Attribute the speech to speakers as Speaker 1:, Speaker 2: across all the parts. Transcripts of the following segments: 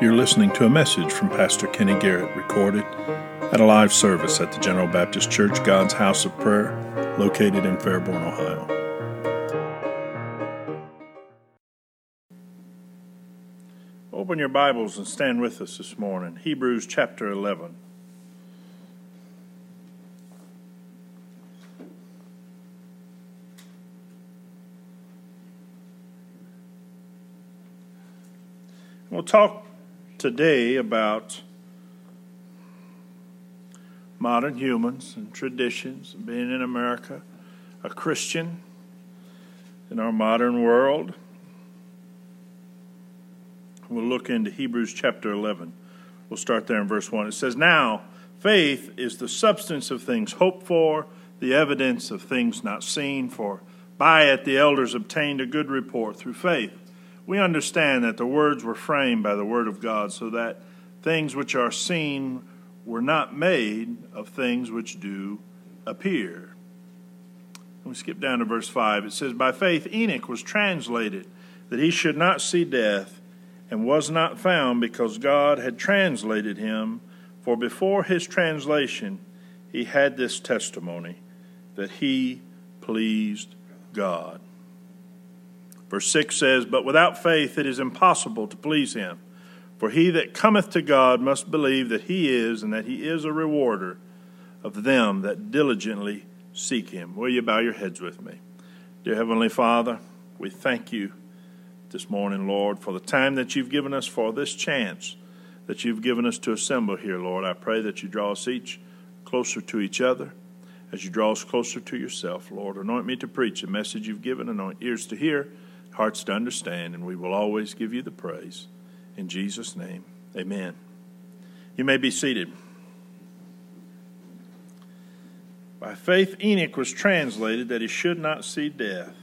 Speaker 1: You're listening to a message from Pastor Kenny Garrett recorded at a live service at the General Baptist Church God's House of Prayer located in Fairborn, Ohio. Open your Bibles and stand with us this morning. Hebrews chapter 11. We'll talk today about modern humans and traditions, and being in America, a Christian in our modern world. We'll look into Hebrews chapter 11. We'll start there in verse 1. It says, Now, faith is the substance of things hoped for, the evidence of things not seen, for by it the elders obtained a good report through faith we understand that the words were framed by the Word of God, so that things which are seen were not made of things which do appear. We skip down to verse 5. It says, By faith Enoch was translated, that he should not see death, and was not found because God had translated him. For before his translation, he had this testimony that he pleased God. Verse 6 says, But without faith it is impossible to please him. For he that cometh to God must believe that he is, and that he is a rewarder of them that diligently seek him. Will you bow your heads with me? Dear Heavenly Father, we thank you this morning, Lord, for the time that you've given us, for this chance that you've given us to assemble here, Lord. I pray that you draw us each closer to each other as you draw us closer to yourself, Lord. Anoint me to preach the message you've given, anoint ears to hear hearts to understand, and we will always give you the praise. In Jesus' name, amen. You may be seated. By faith, Enoch was translated that he should not see death.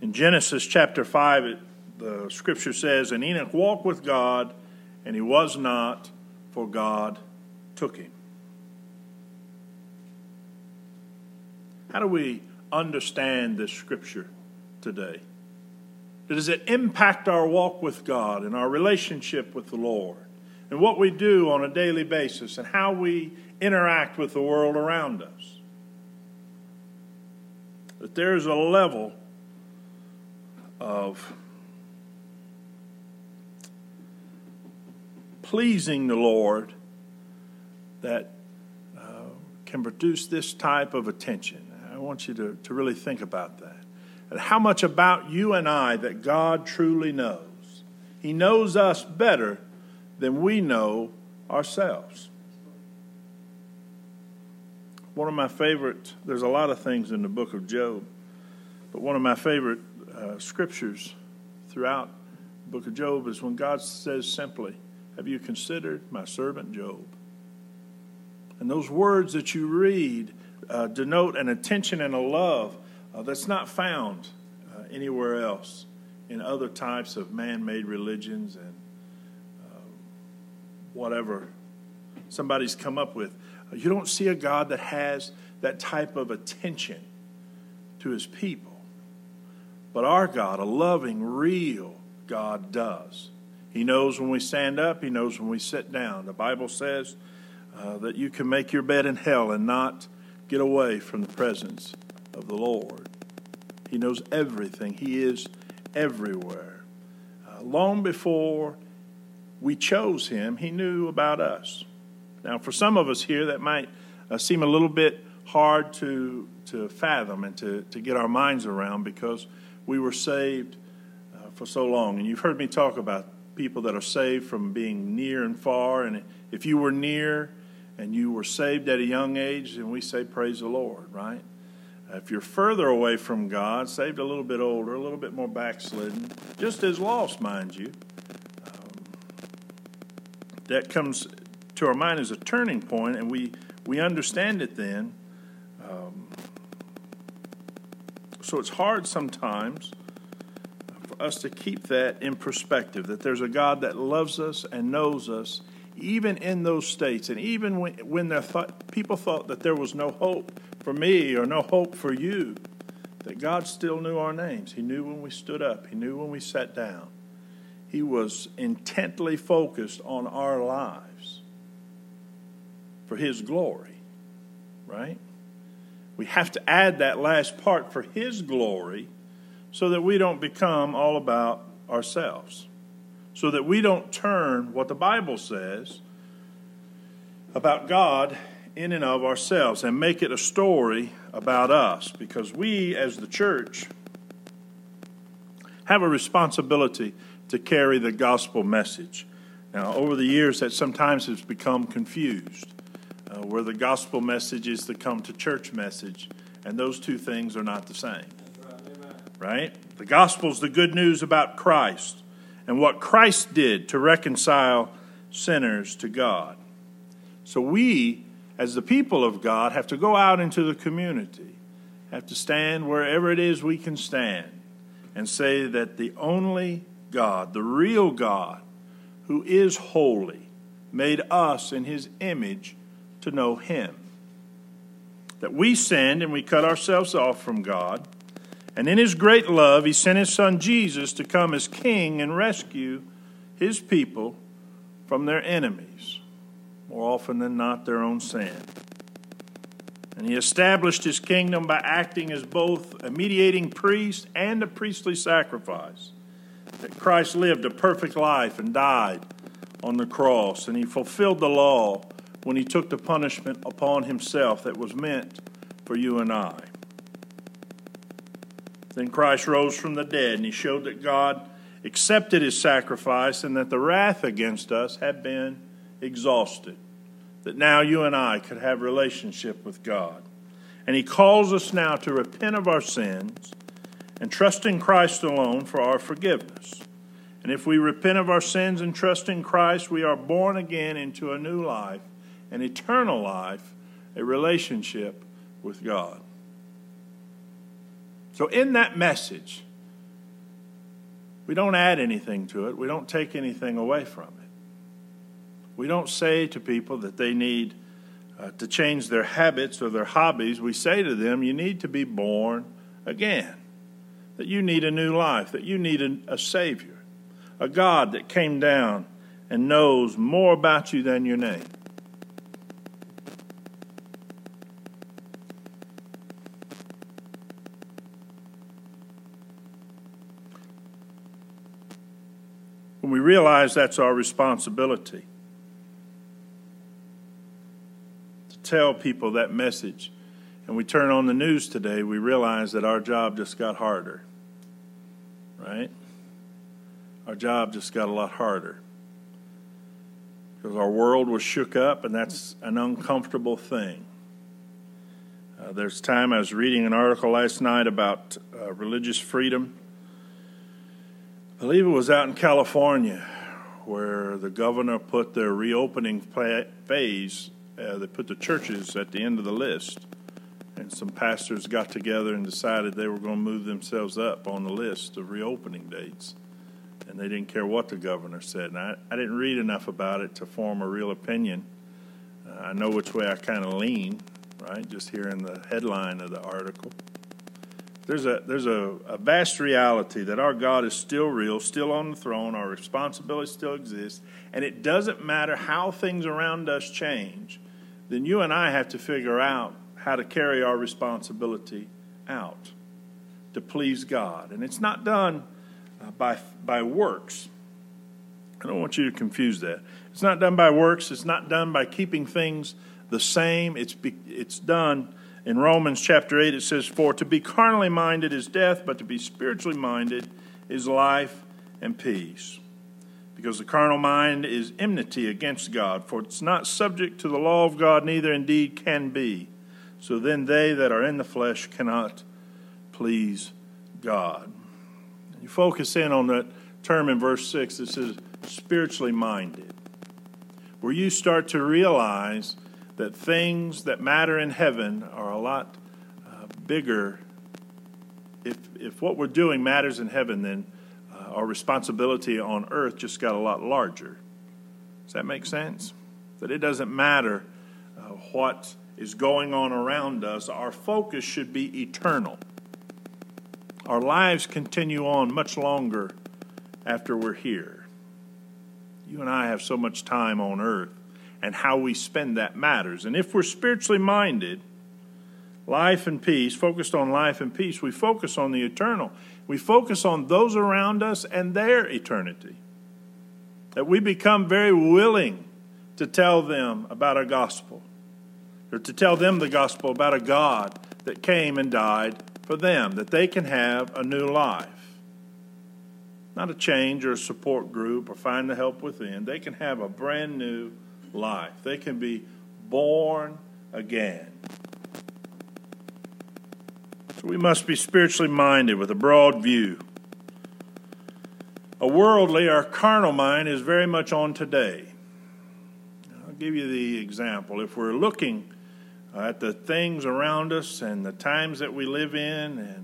Speaker 1: In Genesis chapter 5, it, the scripture says, And Enoch walked with God, and he was not, for God took him. How do we understand this scripture today? Does it impact our walk with God and our relationship with the Lord and what we do on a daily basis and how we interact with the world around us? That there's a level of pleasing the Lord that uh, can produce this type of attention want you to, to really think about that. And how much about you and I that God truly knows. He knows us better than we know ourselves. One of my favorite, there's a lot of things in the book of Job, but one of my favorite uh, scriptures throughout the book of Job is when God says simply, Have you considered my servant Job? And those words that you read uh, denote an attention and a love uh, that's not found uh, anywhere else in other types of man made religions and uh, whatever somebody's come up with. You don't see a God that has that type of attention to his people. But our God, a loving, real God, does. He knows when we stand up, He knows when we sit down. The Bible says uh, that you can make your bed in hell and not get away from the presence of the Lord. He knows everything, He is everywhere. Uh, long before we chose Him, He knew about us. Now, for some of us here, that might uh, seem a little bit hard to, to fathom and to, to get our minds around because we were saved uh, for so long. And you've heard me talk about people that are saved from being near and far. And if you were near, and you were saved at a young age, and we say, Praise the Lord, right? If you're further away from God, saved a little bit older, a little bit more backslidden, just as lost, mind you, um, that comes to our mind as a turning point, and we, we understand it then. Um, so it's hard sometimes for us to keep that in perspective that there's a God that loves us and knows us even in those states, and even when, when people thought that there was no hope for me or no hope for you, that God still knew our names. He knew when we stood up, He knew when we sat down. He was intently focused on our lives for His glory, right? We have to add that last part for His glory so that we don't become all about ourselves, so that we don't turn what the Bible says about God in and of ourselves and make it a story about us because we, as the church, have a responsibility to carry the gospel message. Now, over the years, that sometimes has become confused, uh, where the gospel message is the come to church message, and those two things are not the same. Right? The gospel is the good news about Christ and what Christ did to reconcile sinners to God. So we as the people of God, have to go out into the community, have to stand wherever it is we can stand, and say that the only God, the real God, who is holy, made us in his image to know him. That we sinned and we cut ourselves off from God. And in his great love, he sent his son Jesus to come as king and rescue his people from their enemies more often than not their own sin. And he established his kingdom by acting as both a mediating priest and a priestly sacrifice. That Christ lived a perfect life and died on the cross, and he fulfilled the law when he took the punishment upon himself that was meant for you and I. Then Christ rose from the dead, and he showed that God accepted his sacrifice and that the wrath against us had been exhausted that now you and I could have relationship with God. And he calls us now to repent of our sins and trust in Christ alone for our forgiveness. And if we repent of our sins and trust in Christ, we are born again into a new life, an eternal life, a relationship with God. So, in that message, we don't add anything to it, we don't take anything away from it. We don't say to people that they need uh, to change their habits or their hobbies. We say to them, you need to be born again, that you need a new life, that you need a, a Savior, a God that came down and knows more about you than your name. We realize that's our responsibility, to tell people that message and we turn on the news today, we realize that our job just got harder. Right? Our job just got a lot harder. Because our world was shook up, and that's an uncomfortable thing. Uh, there's time I was reading an article last night about uh, religious freedom. I believe it was out in California where the governor put their reopening phase uh, they put the churches at the end of the list. And some pastors got together and decided they were going to move themselves up on the list of reopening dates. And they didn't care what the governor said. And I, I didn't read enough about it to form a real opinion. Uh, I know which way I kind of lean, right? Just hearing the headline of the article. There's a there's a, a vast reality that our God is still real, still on the throne. Our responsibility still exists, and it doesn't matter how things around us change then you and I have to figure out how to carry our responsibility out to please God. And it's not done uh, by, by works. I don't want you to confuse that. It's not done by works, it's not done by keeping things the same. It's, be, it's done in Romans chapter 8, it says, For to be carnally minded is death, but to be spiritually minded is life and peace because the carnal mind is enmity against God, for it's not subject to the law of God, neither indeed can be. So then they that are in the flesh cannot please God. You focus in on that term in verse 6 that says spiritually minded, where you start to realize that things that matter in heaven are a lot uh, bigger. If, if what we're doing matters in heaven, then our responsibility on earth just got a lot larger. Does that make sense? That it doesn't matter uh, what is going on around us, our focus should be eternal. our lives continue on much longer after we're here. You and I have so much time on earth, and how we spend that matters. And if we're spiritually minded, life and peace, focused on life and peace, we focus on the eternal. We focus on those around us and their eternity. That we become very willing to tell them about a gospel, or to tell them the gospel about a God that came and died for them, that they can have a new life. Not a change or a support group or find the help within. They can have a brand new life. They can be born again. So we must be spiritually minded with a broad view. A worldly or carnal mind is very much on today. I'll give you the example. If we're looking at the things around us and the times that we live in and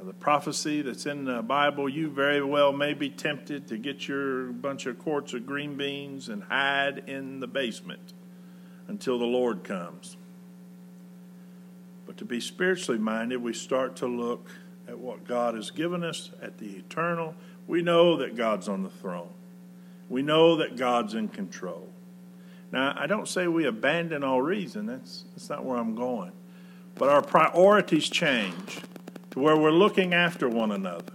Speaker 1: Uh, the prophecy that's in the Bible, you very well may be tempted to get your bunch of quarts of green beans and hide in the basement until the Lord comes. But to be spiritually minded, we start to look at what God has given us, at the eternal. We know that God's on the throne, we know that God's in control. Now, I don't say we abandon all reason, that's, that's not where I'm going. But our priorities change to where we're looking after one another.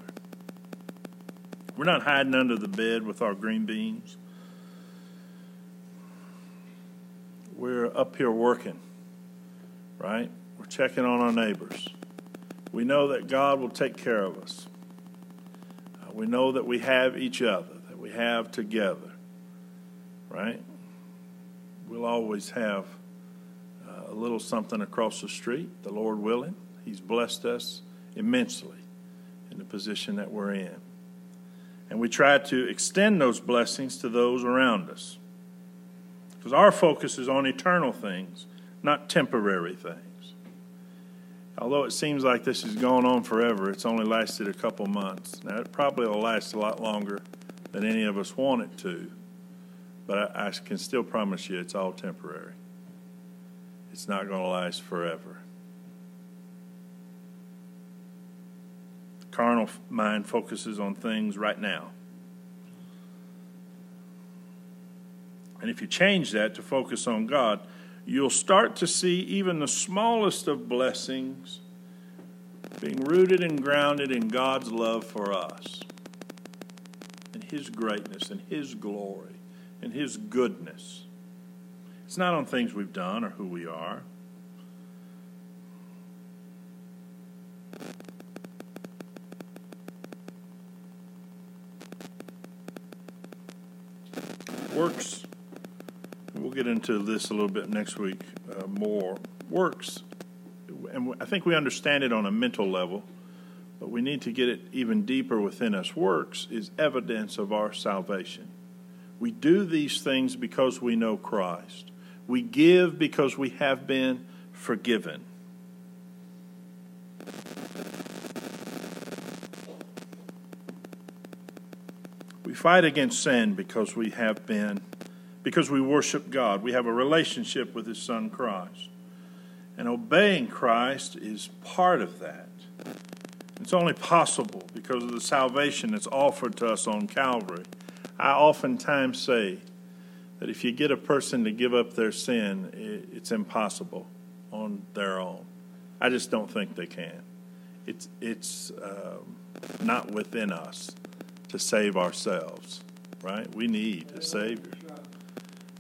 Speaker 1: We're not hiding under the bed with our green beans. We're up here working, right? We're checking on our neighbors. We know that God will take care of us. Uh, we know that we have each other, that we have together, right? we'll always have uh, a little something across the street, the Lord willing. He's blessed us immensely in the position that we're in. And we try to extend those blessings to those around us. Because our focus is on eternal things, not temporary things. Although it seems like this has gone on forever, it's only lasted a couple months. Now, it probably will last a lot longer than any of us want it to. But I, I can still promise you it's all temporary. It's not going to last forever. Carnal mind focuses on things right now. And if you change that to focus on God, you'll start to see even the smallest of blessings being rooted and grounded in God's love for us and His greatness and His glory and His goodness. It's not on things we've done or who we are. Works, we'll get into this a little bit next week uh, more. Works, and I think we understand it on a mental level, but we need to get it even deeper within us. Works is evidence of our salvation. We do these things because we know Christ. We give because we have been forgiven. Fight against sin because we have been, because we worship God. We have a relationship with His Son Christ. And obeying Christ is part of that. It's only possible because of the salvation that's offered to us on Calvary. I oftentimes say that if you get a person to give up their sin, it's impossible on their own. I just don't think they can. It's it's um, not within us to save ourselves, right? We need a Savior.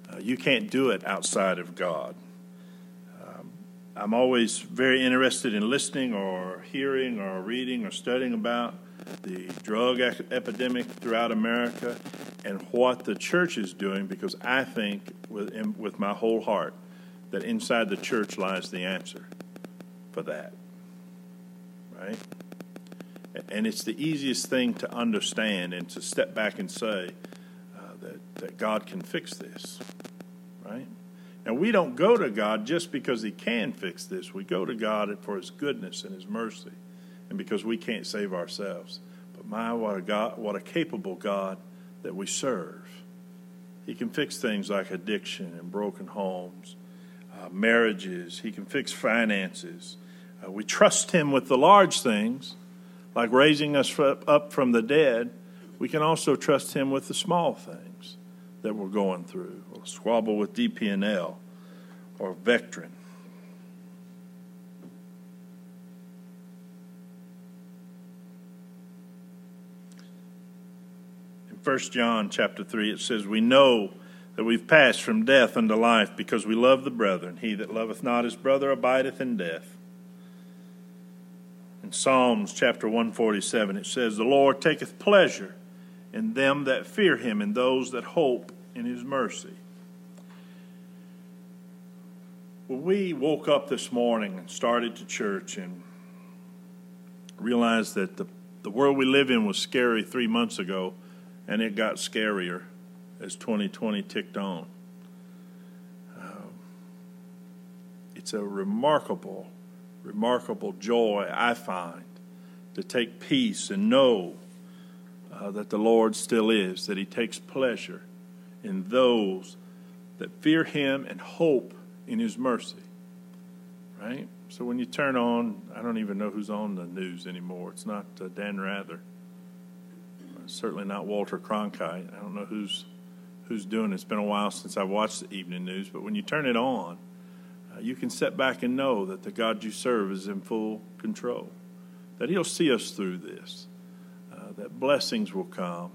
Speaker 1: Uh, you can't do it outside of God. Um, I'm always very interested in listening or hearing or reading or studying about the drug epidemic throughout America and what the church is doing because I think with, with my whole heart that inside the church lies the answer for that. Right? And it's the easiest thing to understand and to step back and say uh, that, that God can fix this. Right? Now, we don't go to God just because He can fix this. We go to God for His goodness and His mercy and because we can't save ourselves. But my, what a God, what a capable God that we serve. He can fix things like addiction and broken homes, uh, marriages. He can fix finances. Uh, we trust Him with the large things like raising us up from the dead, we can also trust Him with the small things that we're going through. We'll squabble with DP&L or Vectren. In 1 John chapter 3, it says, We know that we've passed from death unto life because we love the brethren. He that loveth not his brother abideth in death. In Psalms chapter 147, it says, The Lord taketh pleasure in them that fear him, and those that hope in his mercy. When we woke up this morning and started to church and realized that the, the world we live in was scary three months ago, and it got scarier as 2020 ticked on. Um, it's a remarkable, remarkable joy I find to take peace and know uh, that the Lord still is, that He takes pleasure in those that fear Him and hope in His mercy. Right? So when you turn on, I don't even know who's on the news anymore. It's not uh, Dan Rather. certainly not Walter Cronkite. I don't know who's who's doing it. It's been a while since I've watched the evening news, but when you turn it on, uh, you can sit back and know that the God you serve is in full control, that He'll see us through this, uh, that blessings will come,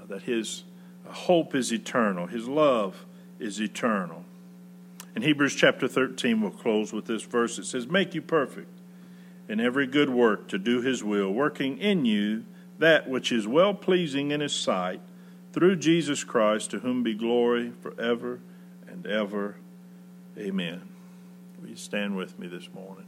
Speaker 1: uh, that His hope is eternal, His love is eternal. In Hebrews chapter 13, we'll close with this verse. It says, Make you perfect in every good work to do His will, working in you that which is well pleasing in His sight through Jesus Christ, to whom be glory forever and ever. Amen. You stand with me this morning?